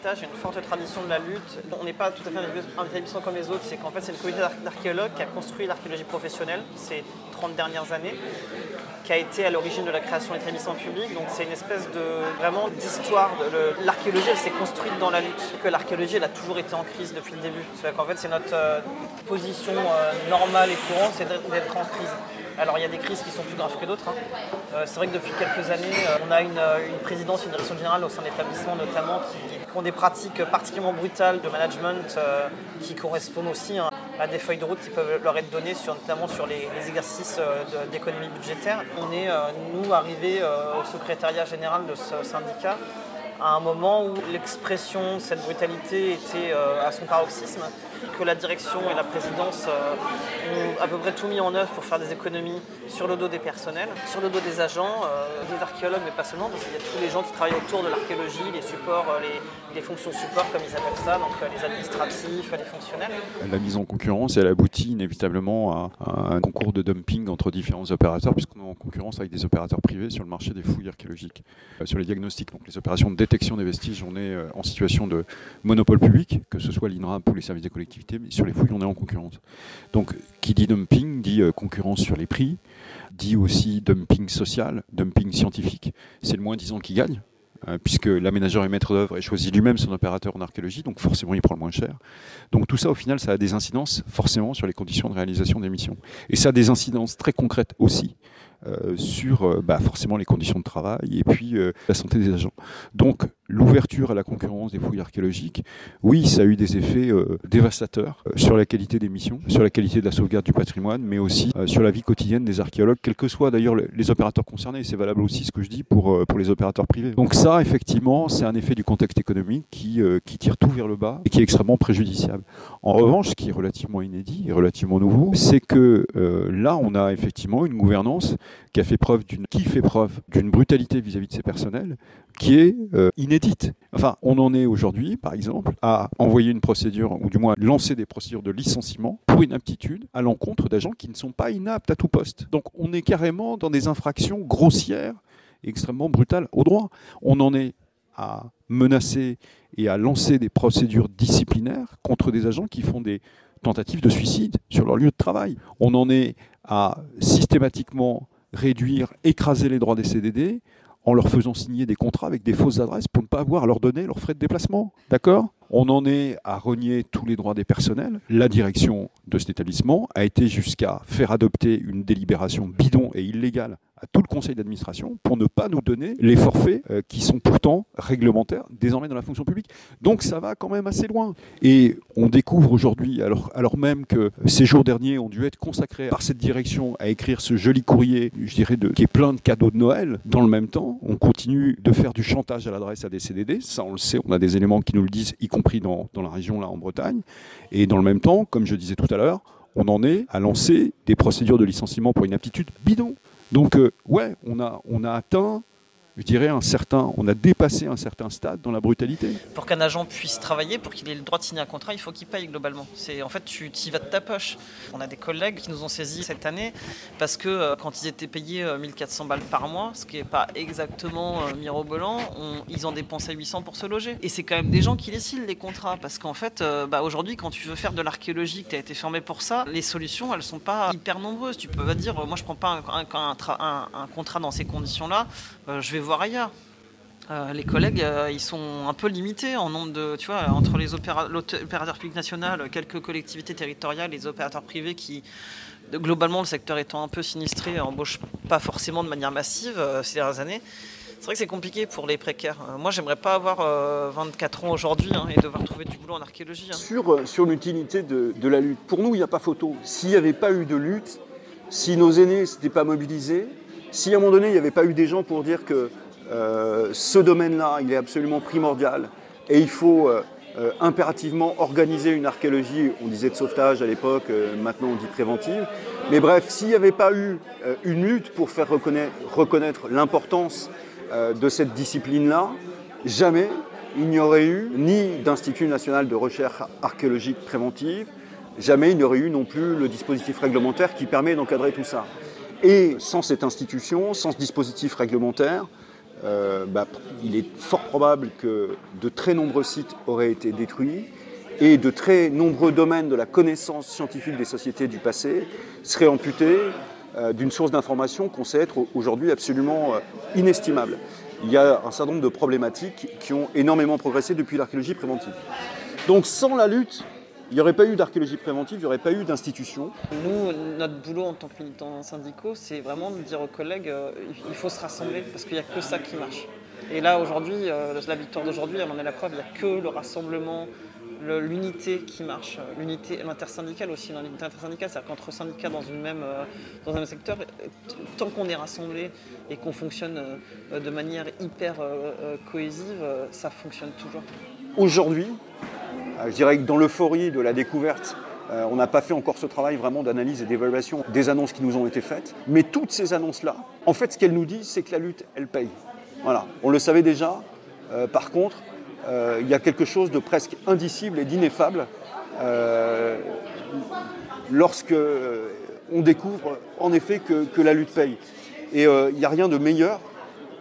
héritage, une forte tradition de la lutte. On n'est pas tout à fait un établissement comme les autres, c'est qu'en fait c'est une communauté d'archéologues qui a construit l'archéologie professionnelle ces 30 dernières années, qui a été à l'origine de la création de l'établissement public. Donc c'est une espèce de vraiment d'histoire. L'archéologie elle s'est construite dans la lutte. Que l'archéologie a toujours été en crise depuis le début. C'est qu'en fait c'est notre euh, position euh, normale et courante, c'est d'être en crise. Alors il y a des crises qui sont plus graves que d'autres. Hein. Euh, c'est vrai que depuis quelques années, on a une, une présidence, une direction générale au sein de l'établissement notamment qui ont des pratiques particulièrement brutales de management euh, qui correspondent aussi hein, à des feuilles de route qui peuvent leur être données, notamment sur les, exercices euh, d'économie budgétaire. On est, euh, nous, arrivés au secrétariat général de ce syndicat à un moment où l'expression cette brutalité était à son paroxysme que la direction et la présidence euh, ont à peu près tout mis en œuvre pour faire des économies sur le dos des personnels, sur le dos des agents, euh, des archéologues, mais pas seulement, parce qu'il y a tous les gens qui travaillent autour de l'archéologie, les supports, euh, les, fonctions support, comme ils appellent ça, donc les administratifs, les fonctionnels. La mise en concurrence, elle aboutit inévitablement à, un concours de dumping entre différents opérateurs, puisqu'on est en concurrence avec des opérateurs privés sur le marché des fouilles archéologiques. sur les diagnostics, donc les opérations de détection des vestiges, on est en situation de monopole public, que ce soit l'INRAP ou les services des collectivités mais sur les fouilles, on est en concurrence. Donc, qui dit dumping dit euh, concurrence sur les prix, dit aussi dumping social, dumping scientifique. C'est le moins disant qui gagne, euh, puisque l'aménageur et maître d'œuvre et choisit lui-même son opérateur en archéologie, donc forcément il prend le moins cher. Donc tout ça, au final, ça a des incidences forcément sur les conditions de réalisation des missions. Et ça a des incidences très concrètes aussi euh, sur bah, forcément les conditions de travail et puis la santé des agents. Donc l'ouverture à la concurrence des fouilles archéologiques, oui, ça a eu des effets euh, dévastateurs euh, sur la qualité des missions, sur la qualité de la sauvegarde du patrimoine, mais aussi euh, sur la vie quotidienne des archéologues, quels que soient d'ailleurs les opérateurs concernés. C'est valable aussi ce que je dis pour, pour les opérateurs privés. Donc ça, effectivement, c'est un effet du contexte économique qui, qui tire tout vers le bas et qui est extrêmement préjudiciable. En revanche, ce qui est relativement inédit et relativement nouveau, c'est que là, on a effectivement une gouvernance qui fait preuve d'une brutalité vis-à-vis de ses personnels qui est inédite Enfin, on en est aujourd'hui, par exemple, à envoyer une procédure, ou du moins lancer des procédures de licenciement pour inaptitude à l'encontre d'agents qui ne sont pas inaptes à tout poste. Donc on est carrément dans des infractions grossières et extrêmement brutales au droit. On en est à menacer et à lancer des procédures disciplinaires contre des agents qui font des tentatives de suicide sur leur lieu de travail. On en est à systématiquement réduire, écraser les droits des CDD, en leur faisant signer des contrats avec des fausses adresses pour ne pas avoir à leur donner leurs frais de déplacement. D'accord? On en est à renier tous les droits des personnels. La direction de cet établissement a été jusqu'à faire adopter une délibération bidon et illégale à tout le conseil d'administration pour ne pas nous donner les forfaits euh, qui sont pourtant réglementaires désormais dans la fonction publique. Donc ça va quand même assez loin. Et on découvre aujourd'hui, alors, même que ces jours derniers ont dû être consacrés par cette direction à écrire ce joli courrier, je dirais, de, qui est plein de cadeaux de Noël, dans le même temps, on continue de faire du chantage à l'adresse à des CDD. Ça, on le sait, on a des éléments qui nous le disent, y compris dans, dans la région, là, en Bretagne. Et dans le même temps, comme je disais tout à l'heure, on en est à lancer des procédures de licenciement pour inaptitude bidon. Donc, euh, ouais, on a, on a atteint je dirais, un certain, on a dépassé un certain stade dans la brutalité. Pour qu'un agent puisse travailler, pour qu'il ait le droit de signer un contrat, il faut qu'il paye globalement. C'est en fait, tu y vas de ta poche. On a des collègues qui nous ont saisis cette année parce que euh, quand ils étaient payés 1400 euh, balles par mois, ce qui n'est pas exactement euh, mirobolant, ils en dépensaient 800 pour se loger. Et c'est quand même des gens qui les signent les contrats parce qu'en fait, bah, aujourd'hui, quand tu veux faire de l'archéologie, tu as été formé pour ça, les solutions, elles sont pas hyper nombreuses. Tu peux pas dire, moi, je prends pas un, un contrat dans ces conditions-là, je vais voir ailleurs. Euh, les collègues, euh, ils sont un peu limités en nombre de, tu vois, entre les opérateurs publics national, quelques collectivités territoriales, les opérateurs privés qui, globalement, le secteur étant un peu sinistré, embauchent pas forcément de manière massive euh, ces dernières années. C'est vrai que c'est compliqué pour les précaires. moi, j'aimerais pas avoir 24 ans aujourd'hui hein, et devoir trouver du boulot en archéologie. Hein. Sur, l'utilité de, de, la lutte, pour nous, il n'y a pas photo. S'il n'y avait pas eu de lutte, si nos aînés s'étaient pas mobilisés, si à un moment donné, il n'y avait pas eu des gens pour dire que euh, ce domaine-là, il est absolument primordial et il faut euh, euh, impérativement organiser une archéologie, on disait de sauvetage à l'époque, maintenant on dit préventive. Mais bref, s'il n'y avait pas eu une lutte pour faire reconnaître, reconnaître l'importance de cette discipline-là, jamais il n'y aurait eu ni d'Institut national de recherche archéologique préventive, jamais il n'y aurait eu non plus le dispositif réglementaire qui permet d'encadrer tout ça. Et sans cette institution, sans ce dispositif réglementaire, euh, bah, il est fort probable que de très nombreux sites auraient été détruits et de très nombreux domaines de la connaissance scientifique des sociétés du passé seraient amputés euh, d'une source d'information qu'on sait être aujourd'hui absolument euh, inestimable. Il y a un certain nombre de problématiques qui ont énormément progressé depuis l'archéologie préventive. Donc sans la lutte il n'y aurait pas eu d'archéologie préventive, il n'y aurait pas eu d'institution. Nous, notre boulot en tant que militants syndicaux, c'est vraiment de dire aux collègues, euh, il faut se rassembler parce qu'il n'y a que ça qui marche. Et là, aujourd'hui, euh, la victoire d'aujourd'hui, elle en est la preuve, il n'y a que le rassemblement, l'unité qui marche, l'unité, l'intersyndicale aussi, l'unité intersyndicale, c'est-à-dire qu'entre syndicats dans, une même, euh, dans un même secteur, tant qu'on est rassemblés et qu'on fonctionne de manière hyper cohésive, ça fonctionne toujours. Aujourd'hui, je dirais que dans l'euphorie de la découverte, euh, on n'a pas fait encore ce travail vraiment d'analyse et d'évaluation des annonces qui nous ont été faites. Mais toutes ces annonces-là, en fait, ce qu'elles nous disent, c'est que la lutte, elle paye. Voilà, on le savait déjà. Euh, par contre, il y a quelque chose de presque indicible et d'ineffable lorsque on découvre en effet que, la lutte paye. Et il n'y a rien de meilleur,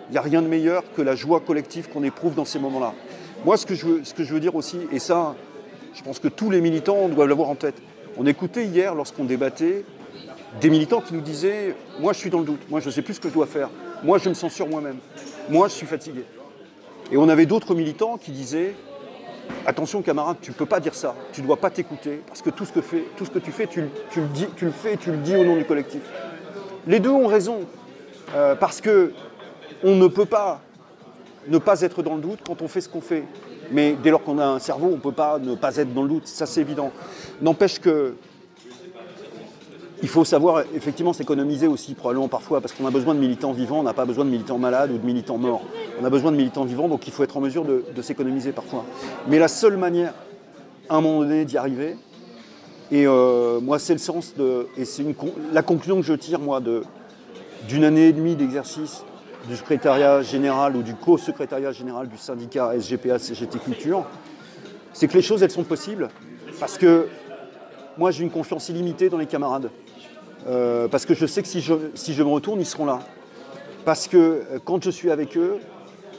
il n'y a rien de meilleur que la joie collective qu'on éprouve dans ces moments-là. Moi, ce que, je veux, ce que je veux dire aussi, et ça, je pense que tous les militants doivent l'avoir en tête. On écoutait hier, lorsqu'on débattait, des militants qui nous disaient Moi, je suis dans le doute, moi, je ne sais plus ce que je dois faire, moi, je me sens sur moi-même, moi, je suis fatigué. Et on avait d'autres militants qui disaient Attention, camarade, tu ne peux pas dire ça, tu ne dois pas t'écouter, parce que tout ce que, tout ce que tu fais, tu, le dis, tu le fais, tu le dis au nom du collectif. Les deux ont raison, euh, parce que on ne peut pas ne pas être dans le doute quand on fait ce qu'on fait. Mais dès lors qu'on a un cerveau, on ne peut pas ne pas être dans le doute, ça c'est évident. N'empêche que il faut savoir effectivement s'économiser aussi, probablement parfois, parce qu'on a besoin de militants vivants, on n'a pas besoin de militants malades ou de militants morts. On a besoin de militants vivants, donc il faut être en mesure de, s'économiser parfois. Mais la seule manière, à un moment donné, d'y arriver, et euh, moi c'est le sens de, et c'est la conclusion que je tire moi d'une année et demie d'exercice du secrétariat général ou du co-secrétariat général du syndicat SGPA CGT Culture, c'est que les choses, elles sont possibles parce que moi, j'ai une confiance illimitée dans les camarades. Euh, parce que je sais que si je, si je me retourne, ils seront là. Parce que euh, quand je suis avec eux,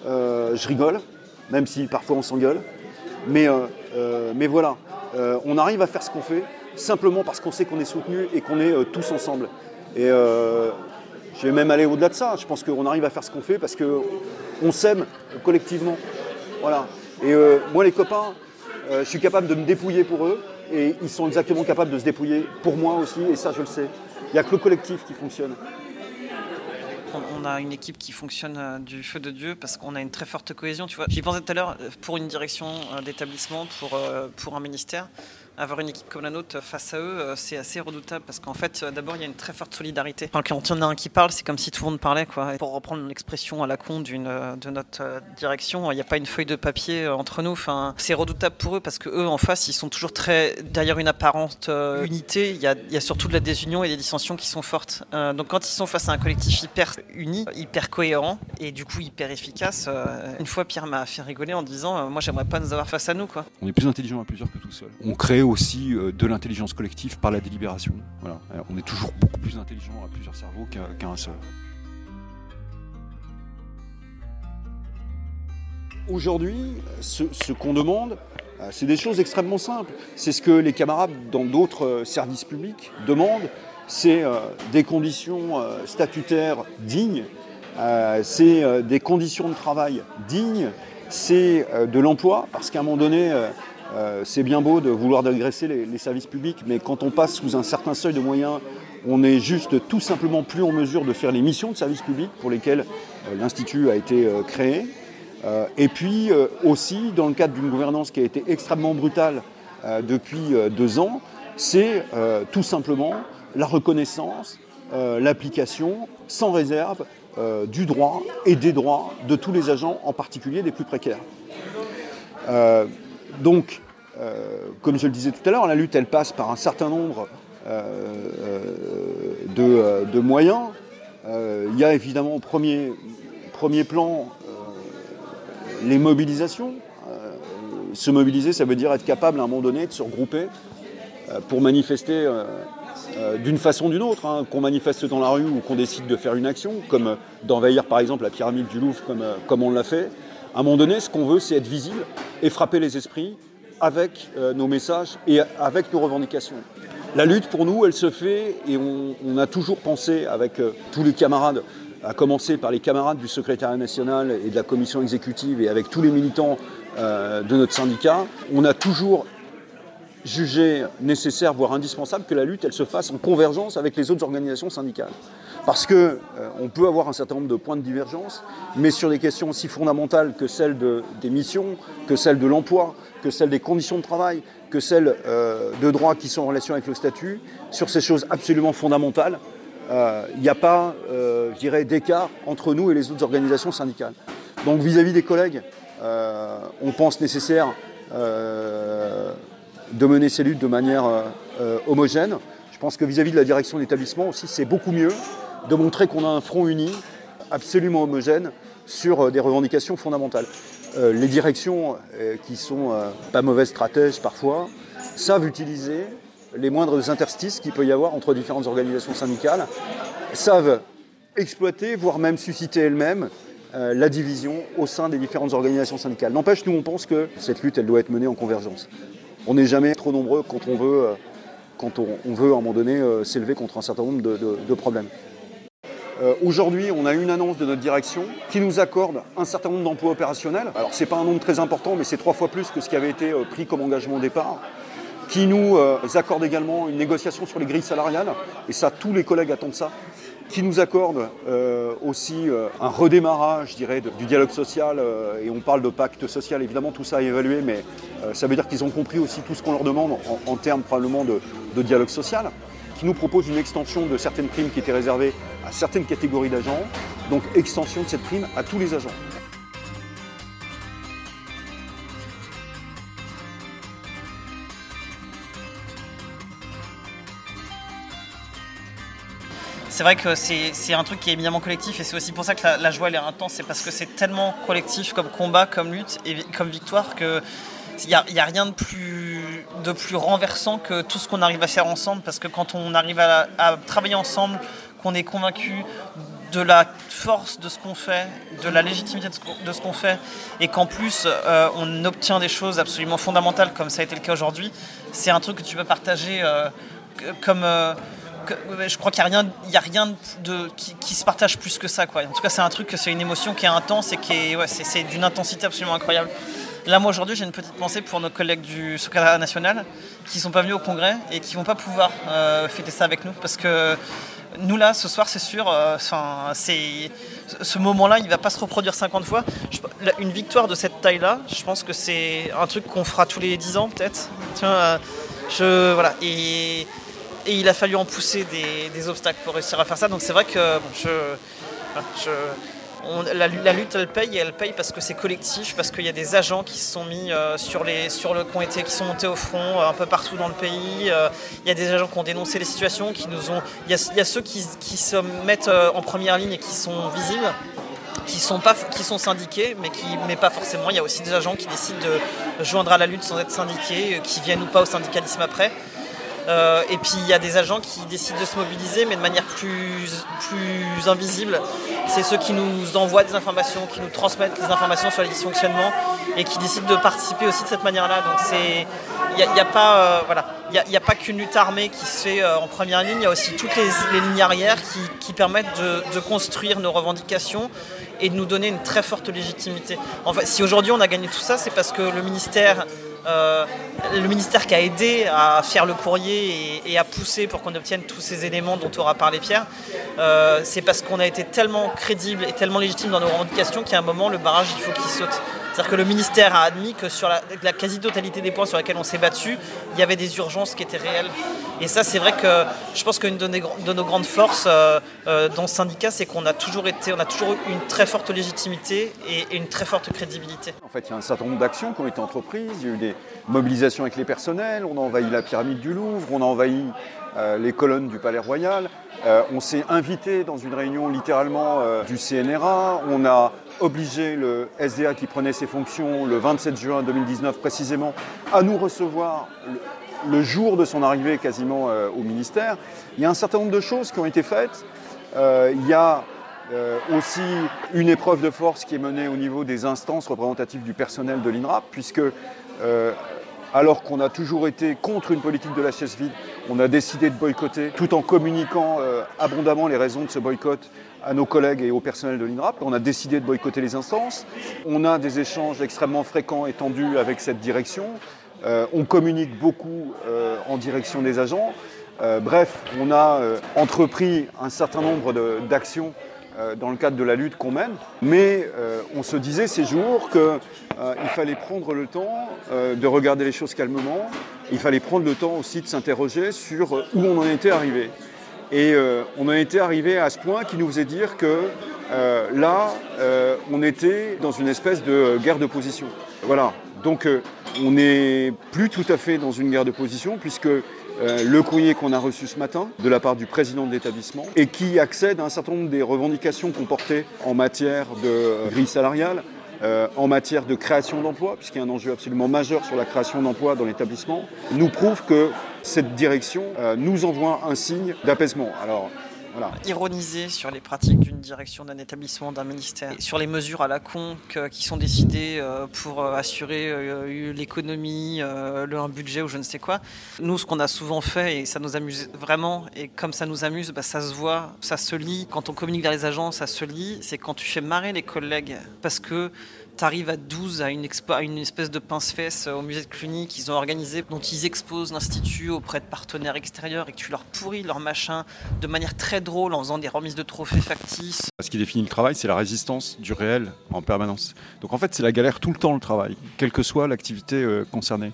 euh, je rigole, même si parfois on s'engueule. Mais, mais voilà, on arrive à faire ce qu'on fait simplement parce qu'on sait qu'on est soutenu et qu'on est tous ensemble. Et je vais même aller au-delà de ça. Je pense qu'on arrive à faire ce qu'on fait parce qu'on s'aime collectivement. Voilà. Et euh, moi, les copains, euh, je suis capable de me dépouiller pour eux et ils sont exactement capables de se dépouiller pour moi aussi, et ça, je le sais. Il n'y a que le collectif qui fonctionne. On a une équipe qui fonctionne euh, du feu de Dieu parce qu'on a une très forte cohésion. J'y pensais tout à l'heure pour une direction d'établissement, pour, pour un ministère. Avoir une équipe comme la nôtre face à eux, c'est assez redoutable parce qu'en fait, d'abord, il y a une très forte solidarité. quand il y en a un qui parle, c'est comme si tout le monde parlait. Quoi. pour reprendre l'expression à la con d'une, de notre direction, il n'y a pas une feuille de papier entre nous. Enfin, c'est redoutable pour eux parce que eux, en face, ils sont toujours très derrière une apparente unité. Il y, a, il y, a, surtout de la désunion et des dissensions qui sont fortes. donc quand ils sont face à un collectif hyper uni, hyper cohérent et du coup hyper efficace, une fois Pierre m'a fait rigoler en disant, moi j'aimerais pas nous avoir face à nous. Quoi. On est plus intelligent à plusieurs que tout seul. On crée aussi euh, de l'intelligence collective par la délibération. Voilà. on est toujours beaucoup plus intelligent à plusieurs cerveaux qu'à un seul. Aujourd'hui, ce, qu'on demande, euh, c'est des choses extrêmement simples. C'est ce que les camarades dans d'autres euh, services publics demandent. C'est des conditions statutaires dignes, c'est des conditions de travail dignes, c'est de l'emploi, parce qu'à un moment donné, euh, c'est bien beau de vouloir dégraisser les, services publics, mais quand on passe sous un certain seuil de moyens, on n'est juste tout simplement plus en mesure de faire les missions de service public pour lesquelles euh, l'Institut a été euh, créé. et puis aussi, dans le cadre d'une gouvernance qui a été extrêmement brutale depuis deux ans, c'est tout simplement la reconnaissance, l'application sans réserve du droit et des droits de tous les agents, en particulier des plus précaires. Donc, euh, comme je le disais tout à l'heure, la lutte, elle passe par un certain nombre euh, euh, de, moyens. il y a évidemment au premier, plan les mobilisations. se mobiliser, ça veut dire être capable à un moment donné de se regrouper pour manifester d'une façon ou d'une autre, hein, qu'on manifeste dans la rue ou qu'on décide de faire une action, comme d'envahir par exemple la pyramide du Louvre comme, comme on l'a fait. À un moment donné, ce qu'on veut, c'est être visible et frapper les esprits avec euh, nos messages et avec nos revendications. La lutte, pour nous, elle se fait, et on, a toujours pensé avec euh, tous les camarades, à commencer par les camarades du secrétariat national et de la commission exécutive, et avec tous les militants euh, de notre syndicat, on a toujours jugé nécessaire, voire indispensable, que la lutte, elle se fasse en convergence avec les autres organisations syndicales. Parce qu'on euh, peut avoir un certain nombre de points de divergence, mais sur des questions aussi fondamentales que celles des missions, que celles de l'emploi, que celles des conditions de travail, que celles euh, de droits qui sont en relation avec le statut, sur ces choses absolument fondamentales, euh, il n'y a pas, je dirais, d'écart entre nous et les autres organisations syndicales. Donc vis-à-vis des collègues, on pense nécessaire de mener ces luttes de manière homogène. Je pense que vis-à-vis -vis de la direction d'établissement aussi, c'est beaucoup mieux de montrer qu'on a un front uni, absolument homogène, sur euh, des revendications fondamentales. Euh, les directions, euh, qui sont pas mauvaises stratèges parfois, savent utiliser les moindres interstices qu'il peut y avoir entre différentes organisations syndicales, savent exploiter, voire même susciter elles-mêmes la division au sein des différentes organisations syndicales. N'empêche, nous, on pense que cette lutte, elle doit être menée en convergence. On n'est jamais trop nombreux quand on veut, quand on, veut à un moment donné, s'élever contre un certain nombre de problèmes. Euh, aujourd'hui, on a une annonce de notre direction qui nous accorde un certain nombre d'emplois opérationnels. Alors, ce n'est pas un nombre très important, mais c'est trois fois plus que ce qui avait été euh, pris comme engagement au départ. Qui nous euh, accorde également une négociation sur les grilles salariales, et ça, tous les collègues attendent ça. Qui nous accorde aussi un redémarrage, je dirais, du dialogue social, et on parle de pacte social, évidemment, tout ça à évaluer, mais ça veut dire qu'ils ont compris aussi tout ce qu'on leur demande en, termes probablement de dialogue social qui nous propose une extension de certaines primes qui étaient réservées certaines catégories d'agents, donc extension de cette prime à tous les agents. c'est vrai que c'est un truc qui est éminemment collectif et c'est aussi pour ça que la, joie elle est intense, c'est parce que c'est tellement collectif comme combat, comme lutte et comme victoire que il n'y a, rien de plus, de plus renversant que tout ce qu'on arrive à faire ensemble, parce que quand on arrive à, travailler ensemble, qu'on est convaincu de la force de ce qu'on fait, de la légitimité de ce qu'on fait, et qu'en plus euh, on obtient des choses absolument fondamentales comme ça a été le cas aujourd'hui, c'est un truc que tu peux partager euh, comme... Euh, je crois qu'il n'y a rien, a rien de, qui, se partage plus que ça. Quoi. En tout cas, c'est un truc, c'est une émotion qui est intense et qui est, c'est d'une intensité absolument incroyable. Là, moi, aujourd'hui, j'ai une petite pensée pour nos collègues du secrétariat national qui ne sont pas venus au congrès et qui ne vont pas pouvoir fêter ça avec nous. Parce que nous, là, ce soir, c'est sûr, euh, ce moment-là, il ne va pas se reproduire 50 fois. une victoire de cette taille-là, je pense que c'est un truc qu'on fera tous les 10 ans, peut-être. Euh. Et, il a fallu en pousser des, obstacles pour réussir à faire ça. Donc c'est vrai que je la, lutte, elle paye et elle paye parce que c'est collectif, parce qu'il y a des agents qui se sont mis euh, sur le, qui, qui sont montés au front euh, un peu partout dans le pays. Euh, il y a des agents qui ont dénoncé les situations, qui nous ont. Il y a, ceux qui, se mettent en première ligne et qui sont visibles qui sont, pas, syndiqués, mais, qui, mais pas forcément. Il y a aussi des agents qui décident de joindre à la lutte sans être syndiqués, qui viennent ou pas au syndicalisme après. Euh, et puis il y a des agents qui décident de se mobiliser, mais de manière plus, plus invisible. C'est ceux qui nous envoient des informations, qui nous transmettent des informations sur les dysfonctionnements et qui décident de participer aussi de cette manière-là. Donc il n'y a, pas, euh, voilà, il a, pas qu'une lutte armée qui se fait euh, en première ligne. Il y a aussi toutes les, lignes arrières qui, permettent de, construire nos revendications et de nous donner une très forte légitimité. Si aujourd'hui on a gagné tout ça, c'est parce que le ministère euh, le ministère qui a aidé à faire le courrier et, à pousser pour qu'on obtienne tous ces éléments dont aura parlé Pierre, euh, c'est parce qu'on a été tellement crédible et tellement légitime dans nos revendications qu'à un moment, le barrage, il faut qu'il saute. C'est-à-dire que le ministère a admis que sur la, quasi-totalité des points sur lesquels on s'est battu, il y avait des urgences qui étaient réelles. Et ça, c'est vrai que je pense qu'une de, nos grandes forces euh, euh, dans ce syndicat, c'est qu'on a toujours été, on a toujours eu une très forte légitimité et, une très forte crédibilité. En fait, il y a un certain nombre d'actions qui ont été entreprises. Il y a eu des mobilisations avec les personnels. On a envahi la pyramide du Louvre. On a envahi euh, les colonnes du Palais Royal. on s'est invité dans une réunion littéralement du CNRA. On a obligé le SDA qui prenait ses fonctions le 27 juin 2019 précisément à nous recevoir le, jour de son arrivée quasiment euh, au ministère. Il y a un certain nombre de choses qui ont été faites. Euh, il y a euh, aussi une épreuve de force qui est menée au niveau des instances représentatives du personnel de l'INRAP, puisque alors qu'on a toujours été contre une politique de la chaise vide, on a décidé de boycotter, tout en communiquant abondamment les raisons de ce boycott à nos collègues et au personnel de l'INRAP. On a décidé de boycotter les instances. On a des échanges extrêmement fréquents et tendus avec cette direction. Euh, on communique beaucoup euh, en direction des agents. Euh, bref, on a entrepris un certain nombre d'actions dans le cadre de la lutte qu'on mène, mais on se disait ces jours qu'il fallait prendre le temps de regarder les choses calmement, il fallait prendre le temps aussi de s'interroger sur où on en était arrivé. Et euh, on en était arrivé à ce point qui nous faisait dire que euh, là, euh, on était dans une espèce de guerre de position. Voilà. Donc on n'est plus tout à fait dans une guerre de position puisque le courrier qu'on a reçu ce matin de la part du président de l'établissement et qui accède à un certain nombre des revendications qu'on portait en matière de grille salariale, euh, en matière de création d'emplois, puisqu'il y a un enjeu absolument majeur sur la création d'emplois dans l'établissement, nous prouve que cette direction euh, nous envoie un signe d'apaisement. Alors, Ironiser sur les pratiques d'une direction, d'un établissement, d'un ministère, sur les mesures à la con qui sont décidées euh, pour euh, assurer euh, l'économie, un budget ou je ne sais quoi. Nous, ce qu'on a souvent fait, et ça nous amuse vraiment, et comme ça nous amuse, bah, ça se voit, ça se lit. Quand on communique vers les agents, ça se lit. C'est quand tu fais marrer les collègues parce que tu arrives à 12 à une, une espèce de pince-fesse au musée de Cluny qu'ils ont organisé, dont ils exposent l'Institut auprès de partenaires extérieurs et que tu leur pourris leur machin de manière très drôle en faisant des remises de trophées factices. Ce qui définit le travail, c'est la résistance du réel en permanence. Donc en fait, c'est la galère tout le temps le travail, quelle que soit l'activité euh, concernée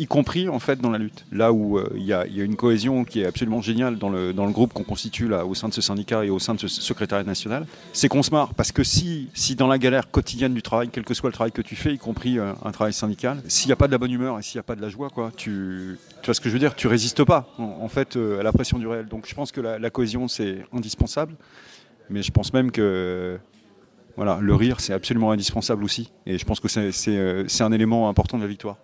y compris en fait dans la lutte. Là où euh, il y, a une cohésion qui est absolument géniale dans le, dans le groupe qu'on constitue là au sein de ce syndicat et au sein de ce secrétariat national, c'est qu'on se marre parce que si, si dans la galère quotidienne du travail, quel que soit le travail que tu fais, y compris euh, un travail syndical, s'il n'y a pas de la bonne humeur et s'il n'y a pas de la joie, quoi, tu, tu vois ce que je veux dire, tu résistes pas en, fait euh, à la pression du réel. Donc je pense que la, cohésion c'est indispensable, mais je pense même que voilà, le rire, c'est absolument indispensable aussi. Et je pense que c'est un élément important de la victoire.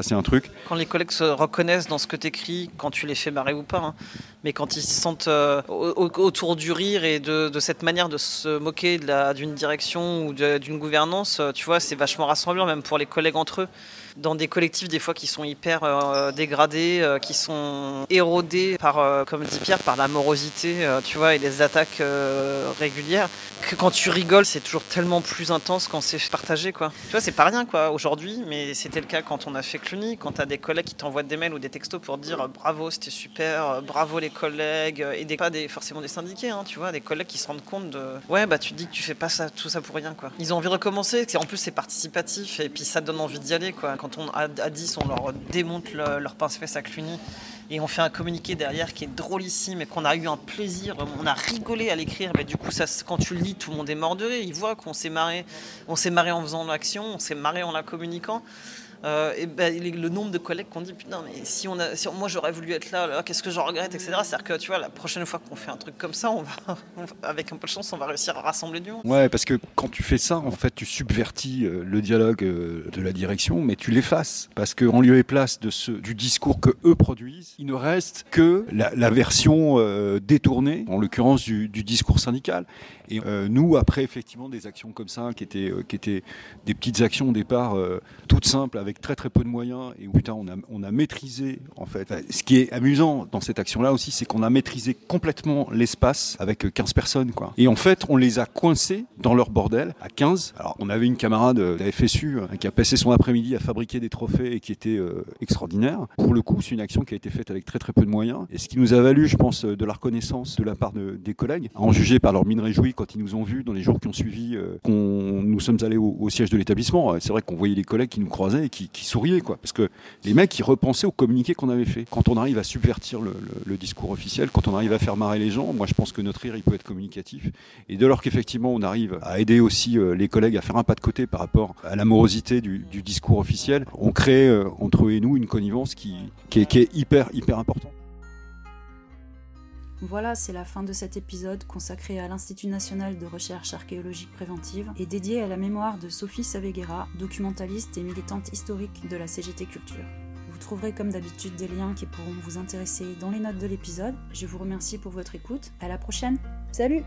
C'est un truc. Quand les collègues se reconnaissent dans ce que tu écris, quand tu les fais marrer ou pas, hein, mais quand ils se sentent euh, autour du rire et de, cette manière de se moquer d'une direction ou d'une gouvernance, euh, tu vois, c'est vachement rassemblant, même pour les collègues entre eux dans des collectifs des fois qui sont hyper euh, dégradés, qui sont érodés par, comme dit Pierre, par la morosité, tu vois, et les attaques régulières que quand tu rigoles, c'est toujours tellement plus intense quand c'est partagé, quoi. Tu vois, c'est pas rien, quoi, aujourd'hui, mais c'était le cas quand on a fait Cluny, quand t'as des collègues qui t'envoient des mails ou des textos pour dire euh, bravo, c'était super, euh, bravo les collègues, euh, et des, pas des, forcément des syndiqués, hein, tu vois, des collègues qui se rendent compte de ouais, bah tu te dis que tu fais pas tout ça pour rien, quoi. Ils ont envie de recommencer, en plus c'est participatif, et puis ça donne envie d'y aller, quoi. Quand on à, 10, on leur démonte leur pince-fesse à Cluny et on fait un communiqué derrière qui est drôlissime et qu'on a eu un plaisir, on a rigolé à l'écrire. Mais du coup, quand tu le lis, tout le monde est mort de rire. Ils voient qu'on s'est marré, on s'est marré en faisant l'action, on s'est marré en la communiquant. Euh, et ben, le nombre de collègues qu'on dit putain mais si on a si moi j'aurais voulu être là, là qu'est-ce que j'en regrette etc c'est à dire que tu vois la prochaine fois qu'on fait un truc comme ça on va avec un peu de chance on va réussir à rassembler du monde. Ouais parce que quand tu fais ça en fait tu subvertis euh, le dialogue euh, de la direction mais tu l'effaces. Parce qu'en lieu et place de ce du discours que eux produisent il ne reste que la, version détournée en l'occurrence du, du, discours syndical. Et nous après effectivement des actions comme ça qui étaient qui étaient des petites actions au départ toutes simples avec très très peu de moyens et où putain on a, on a maîtrisé en fait. Ce qui est amusant dans cette action-là aussi, c'est qu'on a maîtrisé complètement l'espace avec 15 personnes quoi. Et en fait, on les a coincés dans leur bordel à 15. Alors on avait une camarade de FSU hein, qui a passé son après-midi à fabriquer des trophées et qui était euh, extraordinaire. Pour le coup, c'est une action qui a été faite avec très très peu de moyens et ce qui nous a valu, je pense, de la reconnaissance de la part de, des collègues, à en juger par leur mine réjouie quand ils nous ont vus dans les jours qui ont suivi, euh, qu'on nous sommes allés au, au siège de l'établissement. C'est vrai qu'on voyait les collègues qui nous croisaient et qui qui, souriaient, quoi. Parce que les mecs, ils repensaient au communiqué qu'on avait fait. Quand on arrive à subvertir le, discours officiel, quand on arrive à faire marrer les gens, moi je pense que notre rire, il peut être communicatif. Et dès lors qu'effectivement on arrive à aider aussi euh, les collègues à faire un pas de côté par rapport à l'amorosité du, discours officiel, on crée euh, entre eux et nous une connivence qui, est hyper, hyper importante. Voilà, c'est la fin de cet épisode consacré à l'Institut national de recherche archéologique préventive et dédié à la mémoire de Sophie Saveguera, documentaliste et militante historique de la CGT Culture. Vous trouverez comme d'habitude des liens qui pourront vous intéresser dans les notes de l'épisode. Je vous remercie pour votre écoute. À la prochaine. Salut